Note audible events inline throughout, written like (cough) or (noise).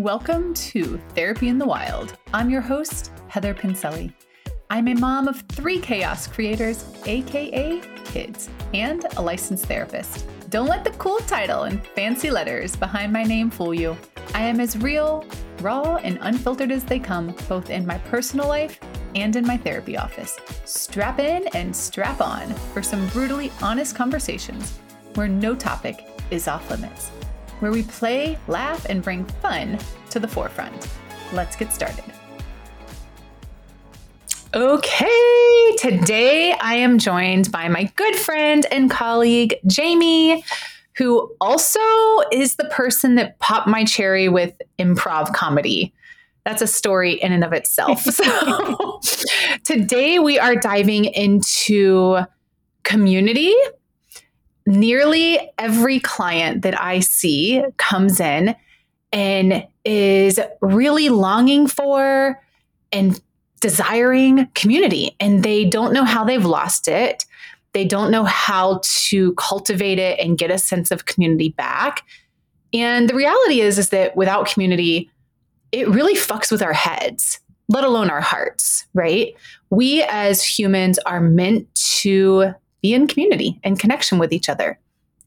Welcome to Therapy in the Wild. I'm your host, Heather Pincelli. I'm a mom of three chaos creators, aka kids, and a licensed therapist. Don't let the cool title and fancy letters behind my name fool you. I am as real, raw, and unfiltered as they come, both in my personal life and in my therapy office. Strap in and strap on for some brutally honest conversations where no topic is off limits where we play, laugh, and bring fun to the forefront. Let's get started. Okay, today I am joined by my good friend and colleague, Jamie, who also is the person that popped my cherry with improv comedy. That's a story in and of itself. (laughs) so, today we are diving into community nearly every client that I see comes in and is really longing for and desiring community, and they don't know how they've lost it. They don't know how to cultivate it and get a sense of community back. And the reality is, is that without community, it really fucks with our heads, let alone our hearts, right? We as humans are meant to be in community and connection with each other.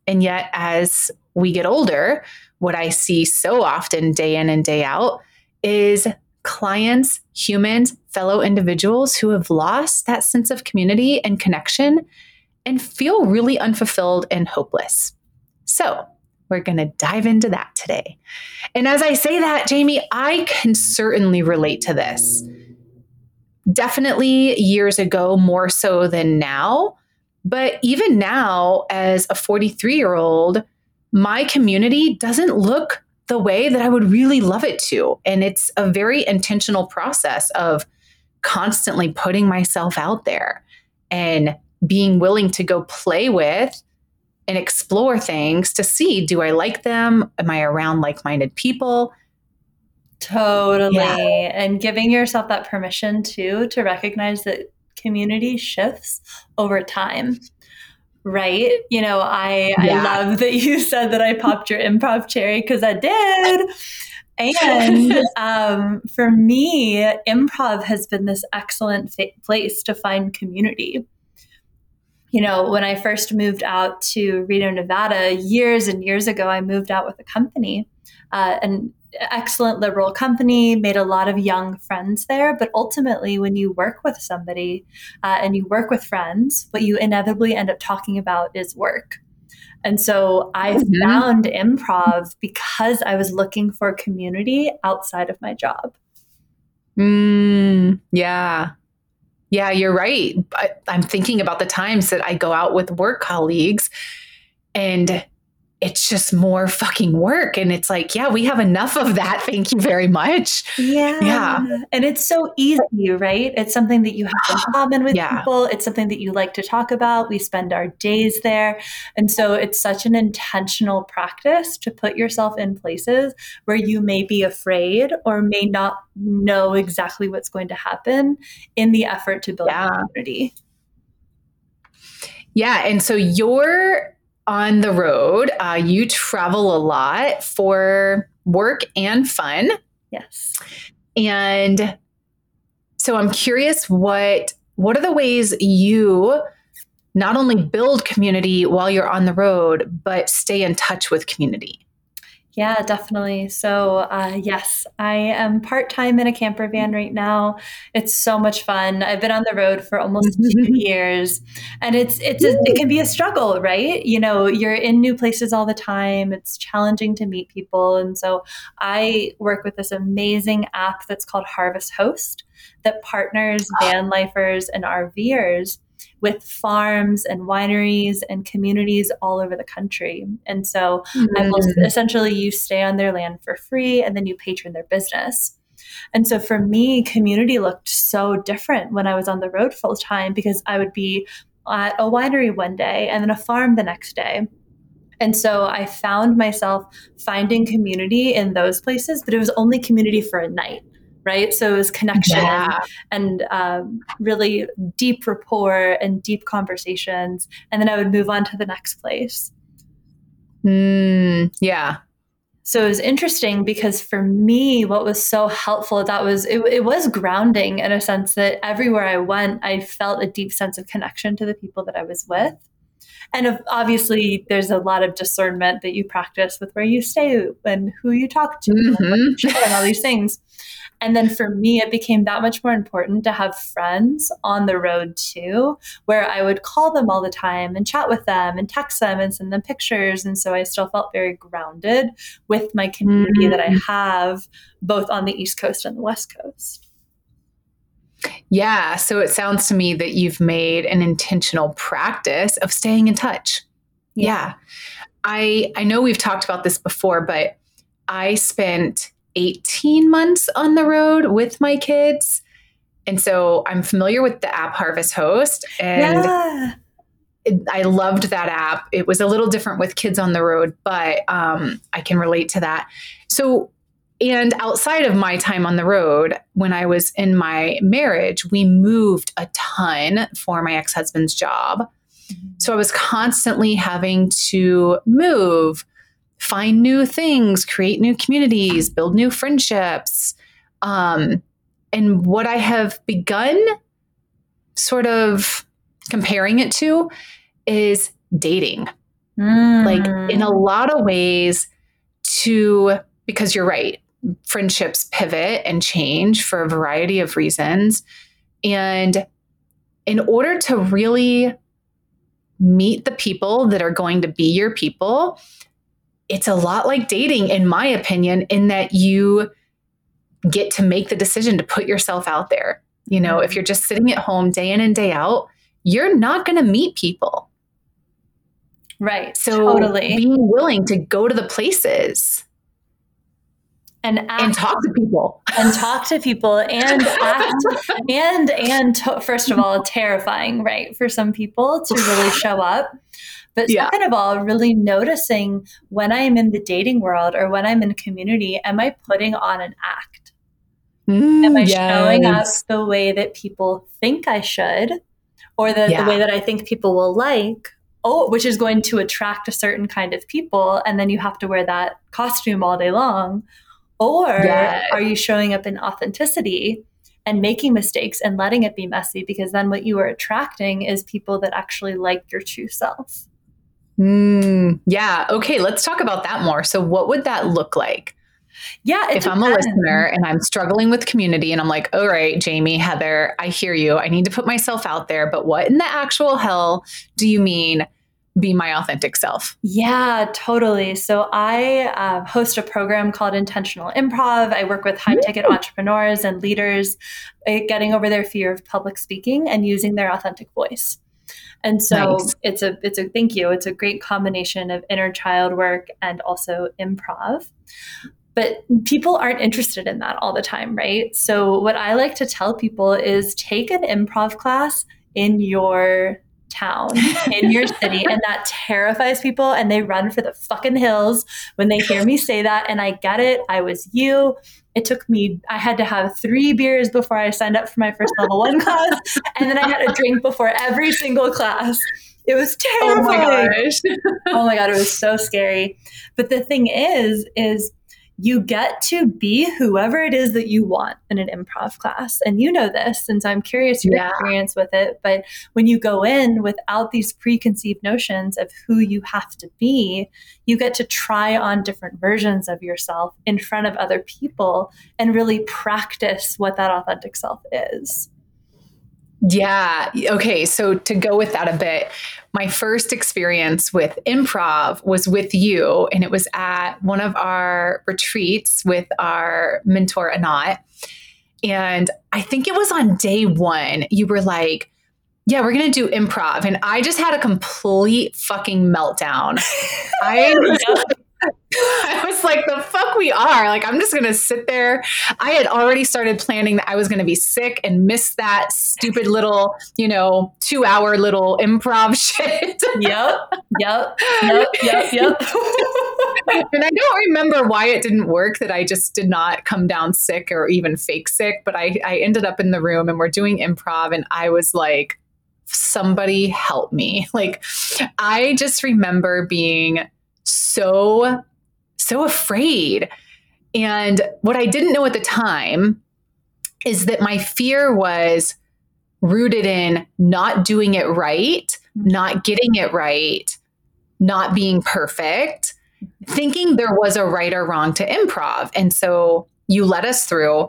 And yet, as we get older, what I see so often, day in and day out, is clients, humans, fellow individuals who have lost that sense of community and connection and feel really unfulfilled and hopeless. So, we're going to dive into that today. And as I say that, Jamie, I can certainly relate to this. Definitely years ago, more so than now. But even now, as a 43 year old, my community doesn't look the way that I would really love it to. And it's a very intentional process of constantly putting myself out there and being willing to go play with and explore things to see do I like them? Am I around like minded people? Totally. Yeah. And giving yourself that permission too to recognize that community shifts over time right? You know i yeah. i love that (laughs) you said that i popped your improv cherry because i did. And (laughs) um, for me improv has been this excellent fa- place to find community. You know when i first moved out to reno nevada years and years ago i moved out with a company uh, and excellent liberal company, made a lot of young friends there. But ultimately, when you work with somebody uh, and you work with friends, what you inevitably end up talking about is work. And so I mm-hmm. found improv because I was looking for community outside of my job. Mm, yeah. Yeah, you're right. I, I'm thinking about the times that I go out with work colleagues and it's just more fucking work. And it's like, yeah, we have enough of that. (laughs) Thank you very much. Yeah. Yeah. And it's so easy, right? It's something that you have in (gasps) common with yeah. people. It's something that you like to talk about. We spend our days there. And so it's such an intentional practice to put yourself in places where you may be afraid or may not know exactly what's going to happen in the effort to build yeah. community. Yeah. And so you're on the road. Uh, you travel a lot for work and fun. Yes. And so I'm curious what what are the ways you not only build community while you're on the road, but stay in touch with community? Yeah, definitely. So, uh, yes, I am part time in a camper van right now. It's so much fun. I've been on the road for almost two (laughs) years, and it's it's a, it can be a struggle, right? You know, you're in new places all the time. It's challenging to meet people, and so I work with this amazing app that's called Harvest Host that partners van lifers and RVers with farms and wineries and communities all over the country. And so mm-hmm. essentially you stay on their land for free and then you patron their business. And so for me, community looked so different when I was on the road full time because I would be at a winery one day and then a farm the next day. And so I found myself finding community in those places, but it was only community for a night right? So it was connection yeah. and um, really deep rapport and deep conversations. And then I would move on to the next place. Mm, yeah. so it was interesting because for me what was so helpful that was it, it, was grounding in a sense that everywhere i went i felt a deep sense of connection to the people that i was with and obviously there's a lot of discernment that you practice with where you stay and who you talk to mm-hmm. and, and all these things and then for me, it became that much more important to have friends on the road too, where I would call them all the time and chat with them and text them and send them pictures. And so I still felt very grounded with my community mm-hmm. that I mm. have both on the East Coast and the West Coast. Yeah. So it sounds to me that you've made an intentional practice of staying in touch. Yeah. yeah. I I know we've talked about this before, but I spent 18 months on the road with my kids. And so I'm familiar with the app Harvest Host and yeah. it, I loved that app. It was a little different with kids on the road, but um, I can relate to that. So, and outside of my time on the road, when I was in my marriage, we moved a ton for my ex husband's job. So I was constantly having to move find new things, create new communities, build new friendships. Um, and what I have begun sort of comparing it to is dating. Mm. Like in a lot of ways, to because you're right, friendships pivot and change for a variety of reasons. And in order to really meet the people that are going to be your people, it's a lot like dating, in my opinion, in that you get to make the decision to put yourself out there. You know, if mm-hmm. you're just sitting at home day in and day out, you're not going to meet people. Right. So totally. being willing to go to the places and act, and talk to people and talk to people and (laughs) act and and to, first of all terrifying right for some people to really (sighs) show up but yeah. second of all, really noticing when I am in the dating world or when I'm in community, am I putting on an act? Mm, am I yes. showing up the way that people think I should or the, yeah. the way that I think people will like? Oh, which is going to attract a certain kind of people. And then you have to wear that costume all day long. Or yes. are you showing up in authenticity and making mistakes and letting it be messy? Because then what you are attracting is people that actually like your true self. Mm, yeah. Okay. Let's talk about that more. So, what would that look like? Yeah. if depends. I'm a listener and I'm struggling with community and I'm like, all right, Jamie, Heather, I hear you. I need to put myself out there. But what in the actual hell do you mean? Be my authentic self. Yeah, totally. So I uh, host a program called Intentional Improv. I work with high ticket entrepreneurs and leaders uh, getting over their fear of public speaking and using their authentic voice. And so nice. it's a it's a thank you. It's a great combination of inner child work and also improv. But people aren't interested in that all the time, right? So what I like to tell people is take an improv class in your town in your (laughs) city and that terrifies people and they run for the fucking hills when they hear me say that and I get it I was you it took me, I had to have three beers before I signed up for my first level one (laughs) class. And then I had a drink before every single class. It was terrifying. Oh my gosh. oh my God. It was (laughs) so scary. But the thing is, is you get to be whoever it is that you want in an improv class. And you know this, and so I'm curious your yeah. experience with it. But when you go in without these preconceived notions of who you have to be, you get to try on different versions of yourself in front of other people and really practice what that authentic self is. Yeah. Okay. So to go with that a bit, my first experience with improv was with you, and it was at one of our retreats with our mentor, Anat. And I think it was on day one, you were like, yeah, we're going to do improv. And I just had a complete fucking meltdown. (laughs) I (laughs) (laughs) I was like, the fuck we are. Like, I'm just going to sit there. I had already started planning that I was going to be sick and miss that stupid little, you know, two hour little improv (laughs) shit. yep. Yep. Yep. Yep. Yep. (laughs) and I don't remember why it didn't work that I just did not come down sick or even fake sick, but I, I ended up in the room and we're doing improv and I was like, somebody help me. Like, I just remember being so so afraid. And what I didn't know at the time is that my fear was rooted in not doing it right, mm-hmm. not getting it right, not being perfect, thinking there was a right or wrong to improv. And so you led us through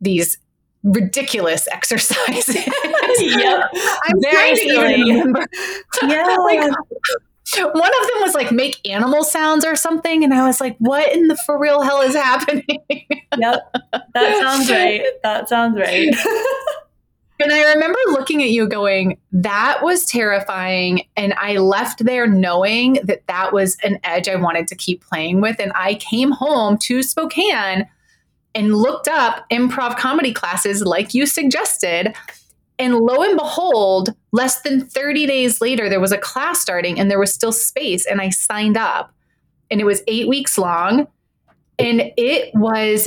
these ridiculous (laughs) exercises. (laughs) yep. I'm Very trying to even remember. (laughs) Yeah. Like, one of them was like make animal sounds or something, and I was like, "What in the for real hell is happening?" yep. That sounds right. That sounds right. (laughs) And I remember looking at you going, that was terrifying. And I left there knowing that that was an edge I wanted to keep playing with. And I came home to Spokane and looked up improv comedy classes like you suggested. And lo and behold, less than 30 days later, there was a class starting and there was still space. And I signed up. And it was eight weeks long. And it was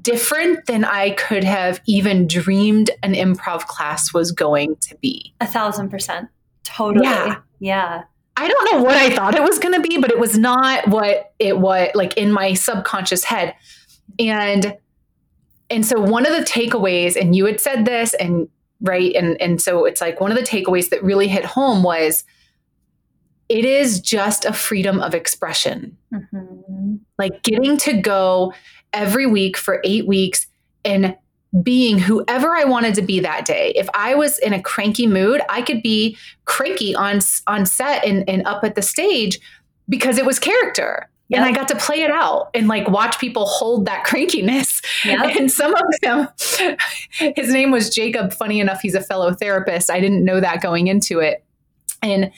different than I could have even dreamed an improv class was going to be. A thousand percent. Totally. Yeah. Yeah. I don't know what I thought it was going to be, but it was not what it was like in my subconscious head. And and so one of the takeaways and you had said this and right and and so it's like one of the takeaways that really hit home was it is just a freedom of expression. Mhm. like getting to go every week for eight weeks and being whoever I wanted to be that day. If I was in a cranky mood, I could be cranky on on set and, and up at the stage because it was character. And I got to play it out and like watch people hold that (laughs) crankiness. Yep. And some of them, (laughs) his name was Jacob. Funny enough, he's a fellow therapist. I didn't know that going into it. And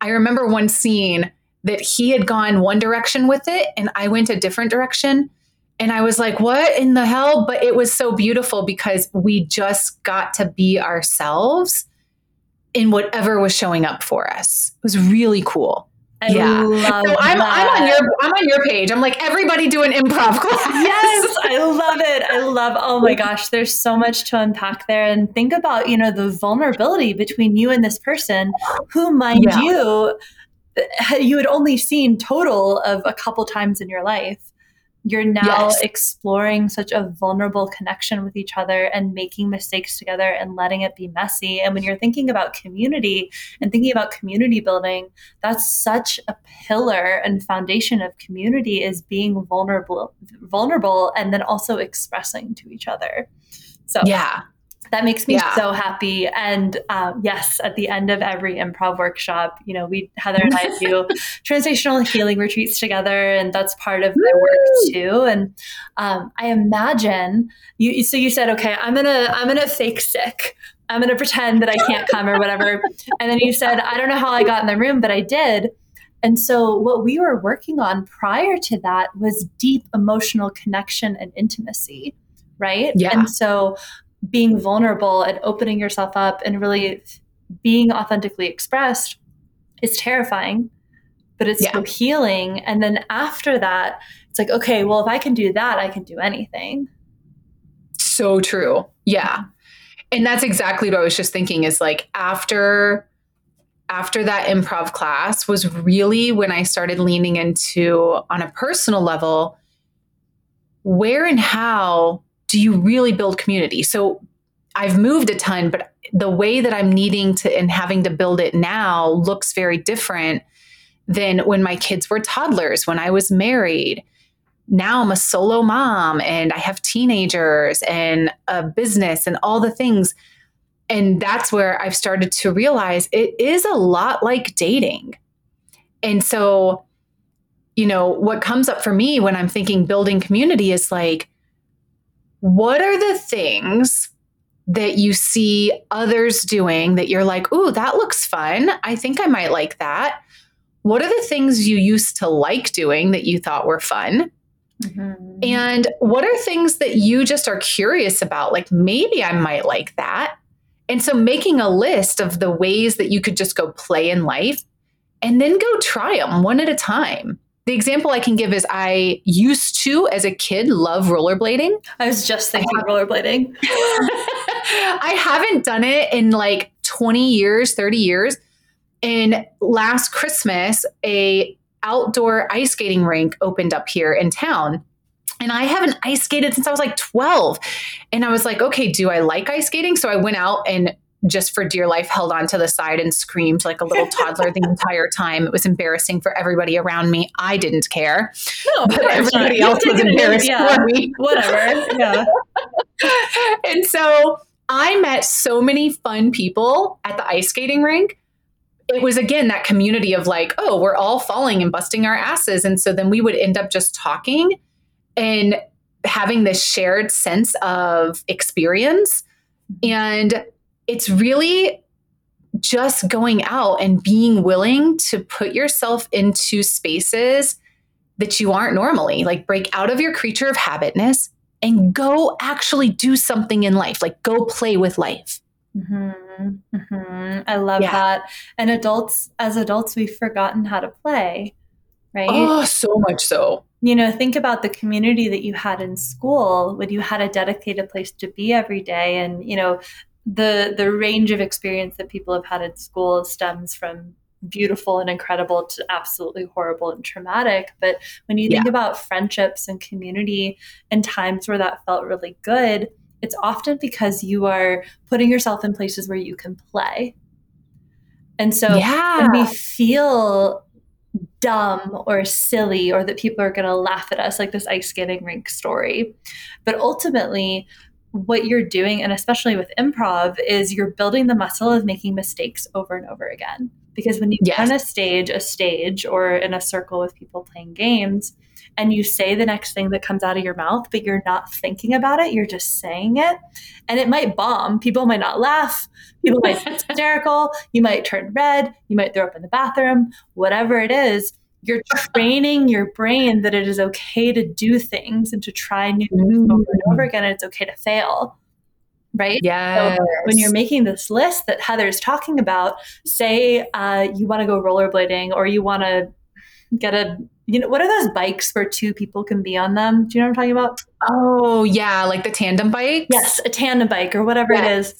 I remember one scene that he had gone one direction with it and I went a different direction. And I was like, what in the hell? But it was so beautiful because we just got to be ourselves in whatever was showing up for us. It was really cool. I Yeah. love So I'm, I'm on your I'm on your page. I'm like everybody do an improv (laughs) class. yes, I love it. I love, oh my gosh, there's so much to unpack there. And think about, you know, the vulnerability between you and this person who, mind Yeah. you, eh, you had only seen total of a couple times in your life. You're now Yes. exploring such a vulnerable connection with each other and making mistakes together and letting it be messy. And when you're thinking about community and thinking about community building, that's such a pillar and foundation of community is being vulnerable vulnerable and then also expressing to each other so Yeah. That makes me Yeah. so happy and um, yes at the end of every improv workshop you know we heather and i (laughs) do transitional healing retreats together and that's part of my work too and um, i imagine you so you said okay i'm gonna i'm gonna fake sick i'm gonna pretend that i can't come or whatever and then you said i don't know how i got in the room but i did and so, what we were working on prior to that was deep emotional connection and intimacy, right? Yeah. And so, being vulnerable and opening yourself up and really being authentically expressed is terrifying, but it's Yeah. so healing. And then after that, it's like, okay, well, if I can do that, I can do anything. So true. Yeah. And that's exactly what I was just thinking is like after after that improv class was really when I started leaning into on a personal level where and how do you really build community? So I've moved a ton, but the way that I'm needing to and having to build it now looks very different than when my kids were toddlers, when I was married now I'm a solo mom and I have teenagers and a business and all the things. And that's where I've started to realize it is a lot like dating. And so, you know, what comes up for me when I'm thinking building community is like, what are the things that you see others doing that you're like, ooh, that looks fun. I think I might like that. What are the things you used to like doing that you thought were fun? Mm-hmm. And what are things that you just are curious about? Like maybe I might like that. And so making a list of the ways that you could just go play in life and then go try them one at a time. The example I can give is I used to, as a kid, love rollerblading. I was just thinking rollerblading. (laughs) I haven't done it in like 20 years, 30 years. And last Christmas, a outdoor ice skating rink opened up here in town. And I haven't ice skated since I was like 12. And I was like, okay, do I like ice skating? So I went out and just for dear life held on to the side and screamed like a little (laughs) toddler the entire time. It was embarrassing for everybody around me. I didn't care. No, (laughs) but everybody else was embarrassed yeah, for me. Whatever. Yeah. (laughs) and so I met so many fun people at the ice skating rink. It was again that community of like, oh, we're all falling and busting our asses. And so then we would end up just talking and having this shared sense of experience. And it's really just going out and being willing to put yourself into spaces that you aren't normally, like break out of your creature of habitness and go actually do something in life, like go play with life. Mm-hmm. Mm-hmm. I love yeah. that. And adults, as adults, we've forgotten how to play, right? Oh, so much so. You know, think about the community that you had in school when you had a dedicated place to be every day. And, you know, the the range of experience that people have had at school stems from beautiful and incredible to absolutely horrible and traumatic. But when you think yeah. about friendships and community and times where that felt really good, it's often because you are putting yourself in places where you can play. And so yeah. when we feel dumb or silly or that people are going to laugh at us, like this ice skating rink story, but ultimately, what you're doing, and especially with improv, is you're building the muscle of making mistakes over and over again. Because when you yes. run a stage, a stage, or in a circle with people playing games, and you say the next thing that comes out of your mouth, but you're not thinking about it, you're just saying it, and it might bomb. People might not laugh. People might be (laughs) hysterical. You might turn red. You might throw up in the bathroom. Whatever it is, you're training your brain that it is okay to do things and to try new things mm. over and over again and it's okay to fail right? Yeah so when you're making this list that heather's talking about say uh, you want to go rollerblading or you want to get a you know what are those bikes where two people can be on them? Do you know what i'm talking about? Oh yeah like the tandem bike yes a tandem bike or whatever it is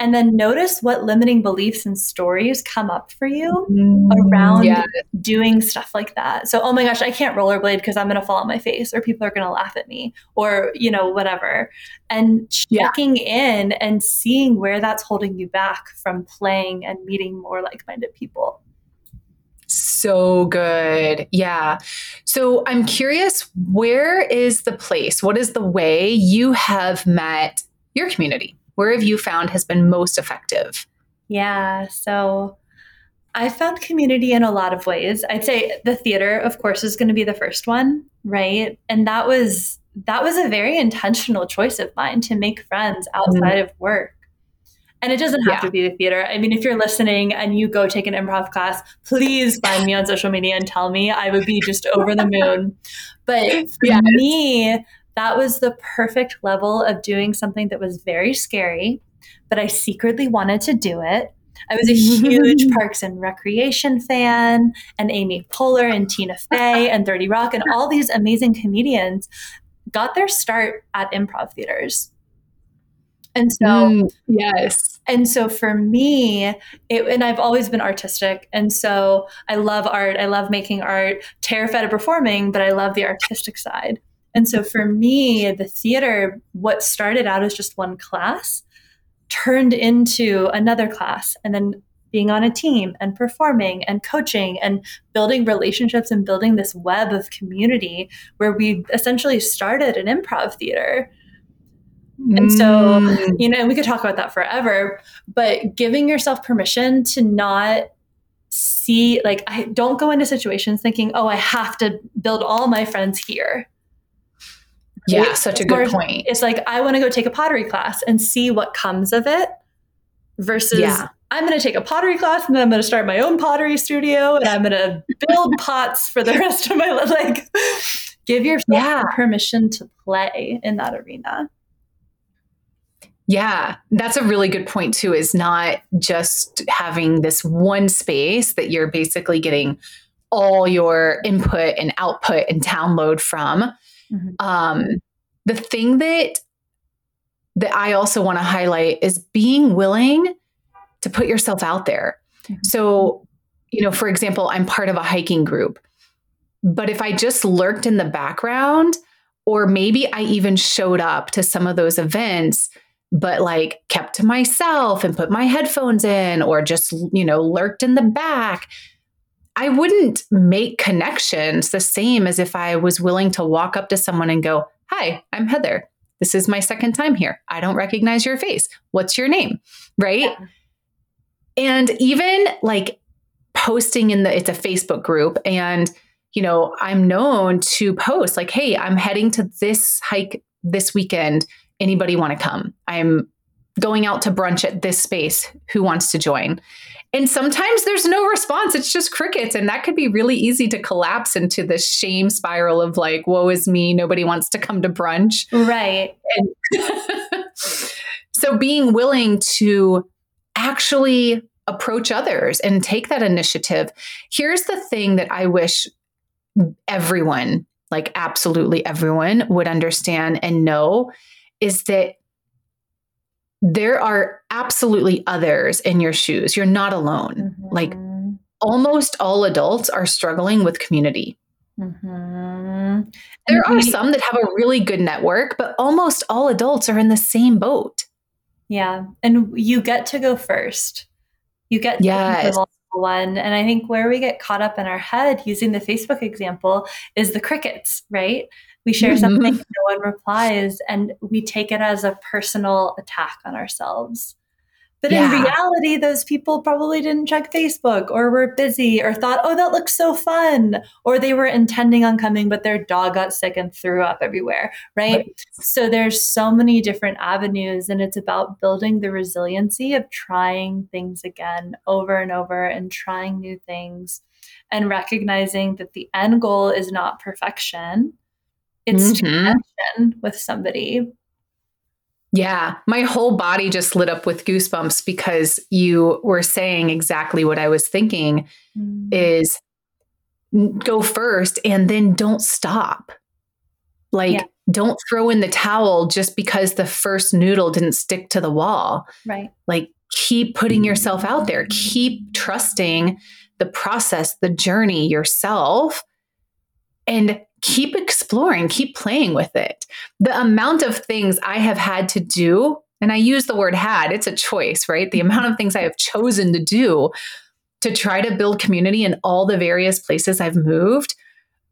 and then notice what limiting beliefs and stories come up for you mm, around yeah. doing stuff like that. So, oh my gosh, I can't rollerblade because I'm going to fall on my face or people are going to laugh at me or, you know, whatever. And checking yeah. in and seeing where that's holding you back from playing and meeting more like minded people. So good. Yeah. So I'm curious, where is the place? What is the way you have met your community? Where have you found has been most effective? Yeah. So I found community in a lot of ways. I'd say the theater, of course, is going to be the first one, right? And that was that was a very intentional choice of mine to make friends outside mm-hmm. of work. And it doesn't have yeah. to be the theater. I mean, if you're listening and you go take an improv class, please find me on social media and tell me. I would be just over the moon. But for (laughs) yes. me, that was the perfect level of doing something that was very scary, but I secretly wanted to do it. I was a huge (laughs) Parks and Recreation fan, and Amy Poehler and Tina Fey and 30 Rock and all these amazing comedians got their start at improv theaters. And so, mm, yes. And so for me, it, and I've always been artistic. And so I love art. I love making art, terrified of performing, but I love the artistic side. And so for me, the theater, what started out as just one class turned into another class and then being on a team and performing and coaching and building relationships and building this web of community where we essentially started an improv theater. And so, mm. you know, we could talk about that forever, but giving yourself permission to not see, like, I don't go into situations thinking, oh, I have to build all my friends here. Yeah, such a good point. It's like I want to go take a pottery class and see what comes of it versus yeah. I'm going to take a pottery class and then I'm going to start my own pottery studio and I'm going to build pots for the (laughs) rest of my life. Like, give yourself yeah. permission to play in that arena. Yeah, that's a really good point too. Is not just having this one space that you're basically getting all your input and output and download from, Mm-hmm. Um, the thing that that I also want to highlight is being willing to put yourself out there. Mm-hmm. So, you know, for example, I'm part of a hiking group. But if I just lurked in the background, or maybe I even showed up to some of those events, but like kept to myself and put my headphones in, or just, you know, lurked in the back, I wouldn't make connections the same as if I was willing to walk up to someone and go, Hi, I'm Heather. This is my second time here. I don't recognize your face. What's your name? Right. Yeah. And even like posting in the, it's a Facebook group and, you know, I'm known to post like, hey, I'm heading to this hike this weekend. Anybody want to come? I'm going out to brunch at this space. Who wants to join? And sometimes there's no response. It's just crickets. And that could be really easy to collapse into this shame spiral of like, woe is me. Nobody wants to come to brunch. Right. And (laughs) so being willing to actually approach others and take that initiative. Here's the thing that I wish everyone, like absolutely everyone, would understand and know is that there are absolutely others in your shoes. You're not alone. Mm-hmm. Like almost all adults are struggling with community. Mm-hmm. There are some that have a really good network, but almost all adults are in the same boat. Yeah. And you get to go first. You get to yes. one. And I think where we get caught up in our head using the Facebook example is the crickets, right? We share mm-hmm. something, no one replies, and we take it as a personal attack on ourselves. But yeah. in reality, those people probably didn't check Facebook or were busy or thought, oh, that looks so fun. Or they were intending on coming, but their dog got sick and threw up everywhere, right? right? So there's so many different avenues, and it's about building the resiliency of trying things again over and over and trying new things and recognizing that the end goal is not perfection. It's mm-hmm. connection with somebody yeah, my whole body just lit up with goosebumps because you were saying exactly what I was thinking mm. is go first and then don't stop. Like yeah. don't throw in the towel just because the first noodle didn't stick to the wall. Right. Like keep putting yourself out there. Keep trusting the process, the journey yourself and keep exploring, keep playing with it. The amount of things I have had to do, and I use the word had, it's a choice, right? The amount of things I have chosen to do to try to build community in all the various places I've moved.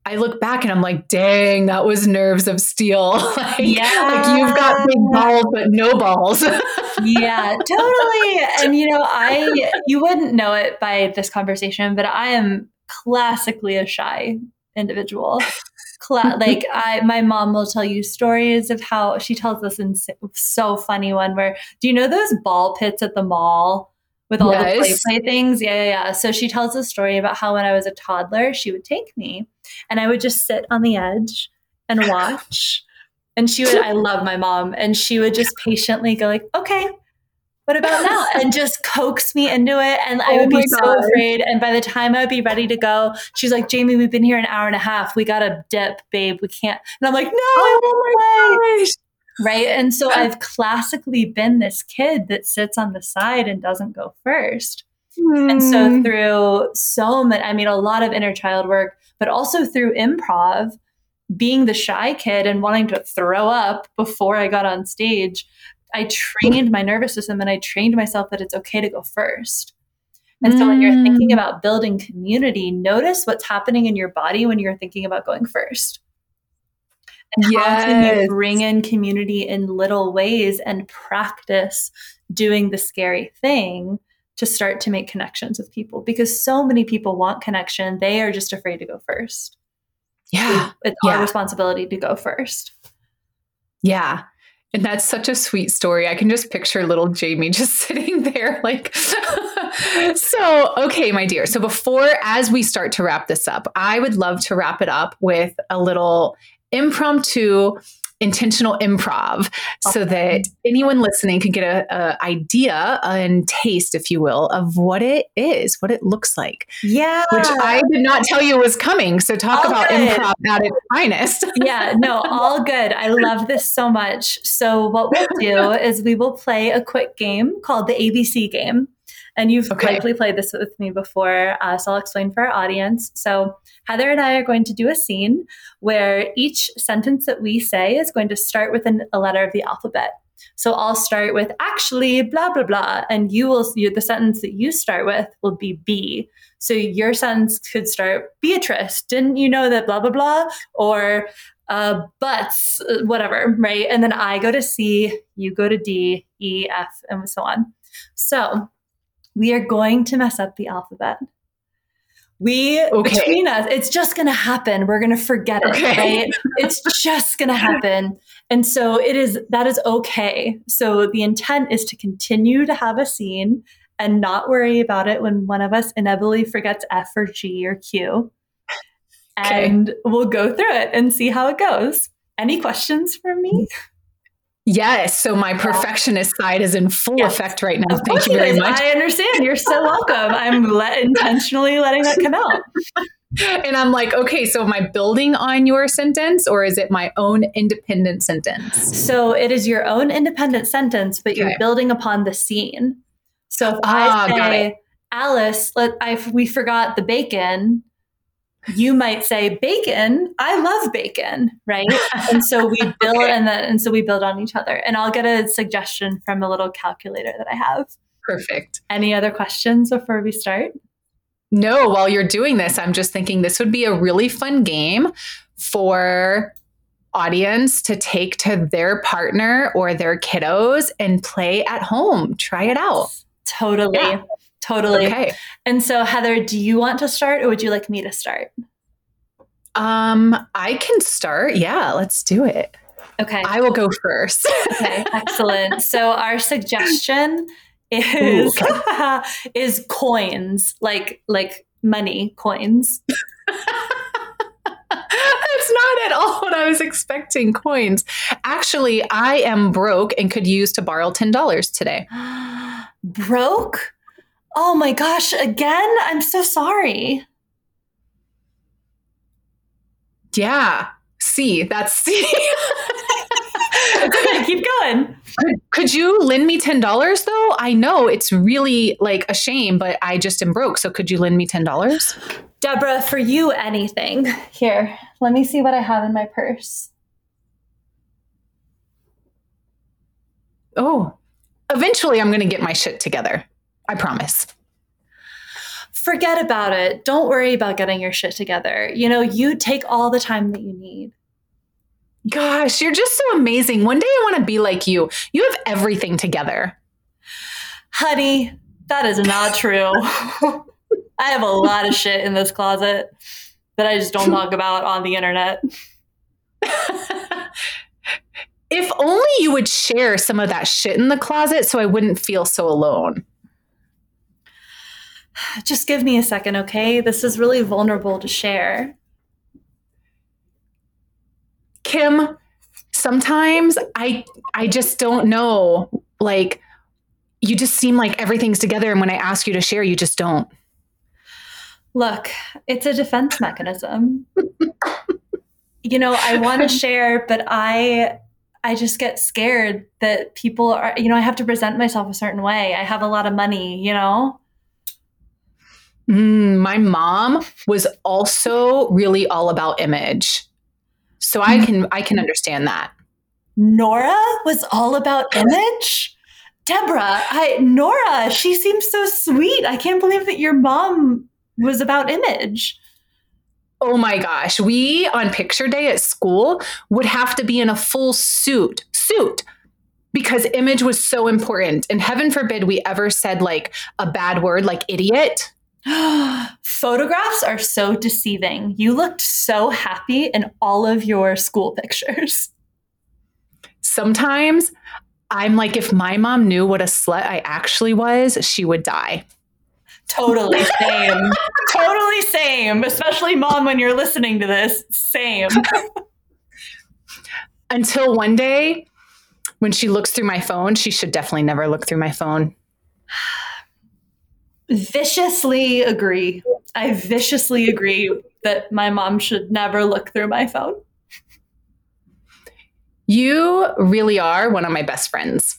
I look back and I'm like, dang, that was nerves of steel. (laughs) like, yeah. like you've got big balls, but no balls. (laughs) yeah, totally. And you know, I you wouldn't know it by this conversation, but I am classically a shy individual cla- like I, my mom will tell you stories of how she tells us in so funny one where do you know those ball pits at the mall with all yes. the play play things? Yeah, yeah, yeah. So she tells a story about how when I was a toddler, she would take me and I would just sit on the edge and watch. and she would, I love my mom, and she would just patiently go like, okay, what about now? (laughs) and just coax me into it. And I oh would be so afraid. And by the time I would be ready to go, she's like, Jamie, we've been here an hour and a half. We got to dip, babe. We can't. And I'm like, no, oh my gosh. Right. And so I've classically been this kid that sits on the side and doesn't go first. Mm. And so hmm. through so much, I mean, a lot of inner child work, but also through improv, being the shy kid and wanting to throw up before I got on stage, I trained my nervous system and I trained myself that it's okay to go first. And mm. so when you're thinking mm. about building community, notice what's happening in your body when you're thinking about going first. And yes. how can you bring in community in little ways and practice doing the scary thing to start to make connections with people? Because so many people want connection, they are just afraid to go first. Yeah. It's yeah. our responsibility to go first. Yeah. And that's such a sweet story. I can just picture little Jamie (laughs) just sitting there, like. (laughs) so, okay, my dear. So, before, as we start to wrap this up, I would love to wrap it up with a little impromptu intentional improv so that anyone listening can get a, a, idea and taste if you will of what it is what it looks like. Yeah. Which i did not tell you was coming. So talk all about good. improv at its finest. (laughs) Yeah no all good. I love this so much. So what we'll do is we will play a quick game called the abc game And you've Okay. likely played this with me before, uh, so I'll explain for our audience. So, Heather and I are going to do a scene where each sentence that we say is going to start with an, a letter of the alphabet. So I'll start with actually blah blah blah, and you will you, the sentence that you start with will be B. So your sentence could start Beatrice. Didn't you know that blah blah blah or uh, butts uh, whatever right? And then I go to C, you go to D, E, F, and so on. So we are going to mess up the alphabet. We Okay. between us, it's just going to happen. We're going to forget it, Okay. right? it's just going to happen. And so it is that is okay. So the intent is to continue to have a scene and not worry about it when one of us inevitably forgets F or G or Q. Okay. And we'll go through it and see how it goes. Any questions for me? Yes. So my perfectionist side is in full Yes. effect right now. Of Thank you very is. much. I understand. You're so welcome. I'm let, intentionally letting that come out. (laughs) and I'm like, okay, so am I building on your sentence or is it my own independent sentence? So it is your own independent sentence, but you're Okay. building upon the scene. So if Ah, I say, Alice, let I we forgot the bacon. You might say bacon. I love bacon, right? And so we (laughs) build, Okay. and then and so we build on each other. And I'll get a suggestion from a little calculator that I have. Perfect. Any other questions before we start? No, while you're doing this, I'm just thinking this would be a really fun game for audience to take to their partner or their kiddos and play at home. Try it out. Totally. Yeah. Totally. Okay. And so Heather, do you want to start or would you like me to start? Um, I can start. Yeah, let's do it. Okay. I will go first. Okay, (laughs) excellent. So our suggestion is Ooh, (laughs) is coins, like like money coins. (laughs) That's not at all what I was expecting. Coins. Actually, I am broke and could use to borrow $10 today. (gasps) Broke? Oh my gosh, again? I'm so sorry. Yeah. See, that's see. (laughs) Okay, keep going. could, could you lend me $10 though? I know it's really like a shame, but I just am broke. So could you lend me $10? Deborah, for you anything. Here, let me see what I have in my purse. Oh, eventually I'm going to get my shit together. I promise. Forget about it. Don't worry about getting your shit together. You know, you take all the time that you need. Gosh, you're just so amazing. One day I want to be like you. You have everything together. Honey, that is not true. (laughs) I have a lot of shit in this closet that I just don't talk about on the internet. (laughs) if only you would share some of that shit in the closet so I wouldn't feel so alone. (sighs) Just give me a second, okay? This is really vulnerable to share. Kim, sometimes I I just don't know. Like you just seem like everything's together and when I ask you to share, you just don't. Look, it's a defense mechanism. (laughs) you know, I want to share, but I I just get scared that people are, you know, I have to present myself a certain way. I have a lot of money, you know? Mm, my mom was also really all about image. So I can I can understand that. Nora was all about image. Deborah, I Nora, she seems so sweet. I can't believe that your mom was about image. Oh my gosh, we on picture day at school would have to be in a full suit, suit, because image was so important. And heaven forbid we ever said like a bad word like idiot. (gasps) Photographs are so deceiving. You looked so happy in all of your school pictures. Sometimes I'm like, if my mom knew what a slut I actually was, she would die. Totally (laughs) same. totally same. Especially mom when you're listening to this. Same. (laughs) Until one day, when she looks through my phone, she should definitely never look through my phone. Viciously agree. I viciously agree that my mom should never look through my phone. You really are one of my best friends.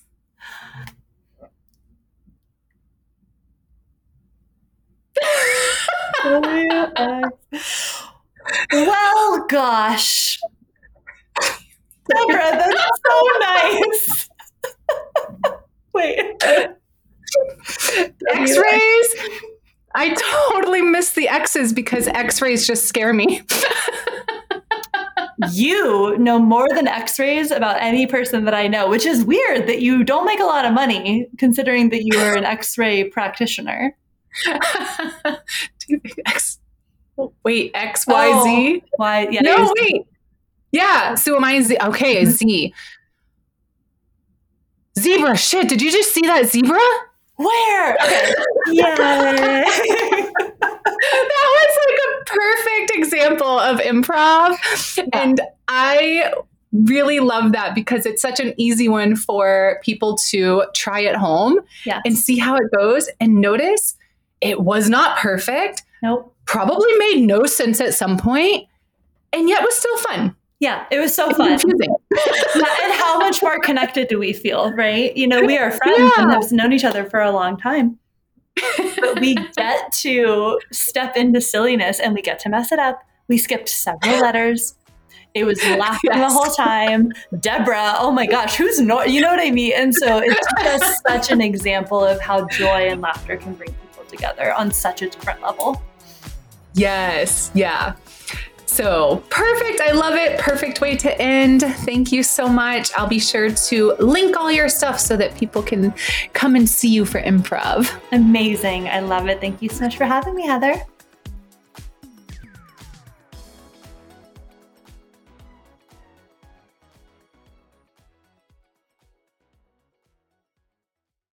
well, gosh. Deborah, that's so nice. (laughs) Wait. X rays. I totally miss the X's because X rays just scare me. (laughs) you know more than x rays about any person that I know, which is weird that you don't make a lot of money considering that you are an x ray practitioner. (laughs) X, wait, X, Y, Z? Oh, y, yeah, no, wait. Yeah, so am I Z? Okay, mm-hmm. Z. Zebra. Shit, did you just see that zebra? Where? (laughs) Okay. yeah. (laughs) that was like a perfect example of improv. Yeah. And I really love that because it's such an easy one for people to try at home yes. and see how it goes and notice it was not perfect. Nope. Probably made no sense at some point and yet was still fun. Yeah, it was so fun. and how much more connected do we feel, right? You know, we are (laughs) friends yeah. and have known each other for a long time. but we (laughs) get to step into silliness and we get to mess it up. We skipped several letters. It was laughing yes. the whole time. Deborah, oh my gosh, who's not? You know what I mean? And so it's just (laughs) such an example of how joy and laughter can bring people together on such a different level. Yes, yeah. So perfect. I love it. Perfect way to end. Thank you so much. I'll be sure to link all your stuff so that people can come and see you for improv. Amazing. I love it. Thank you so much for having me, Heather.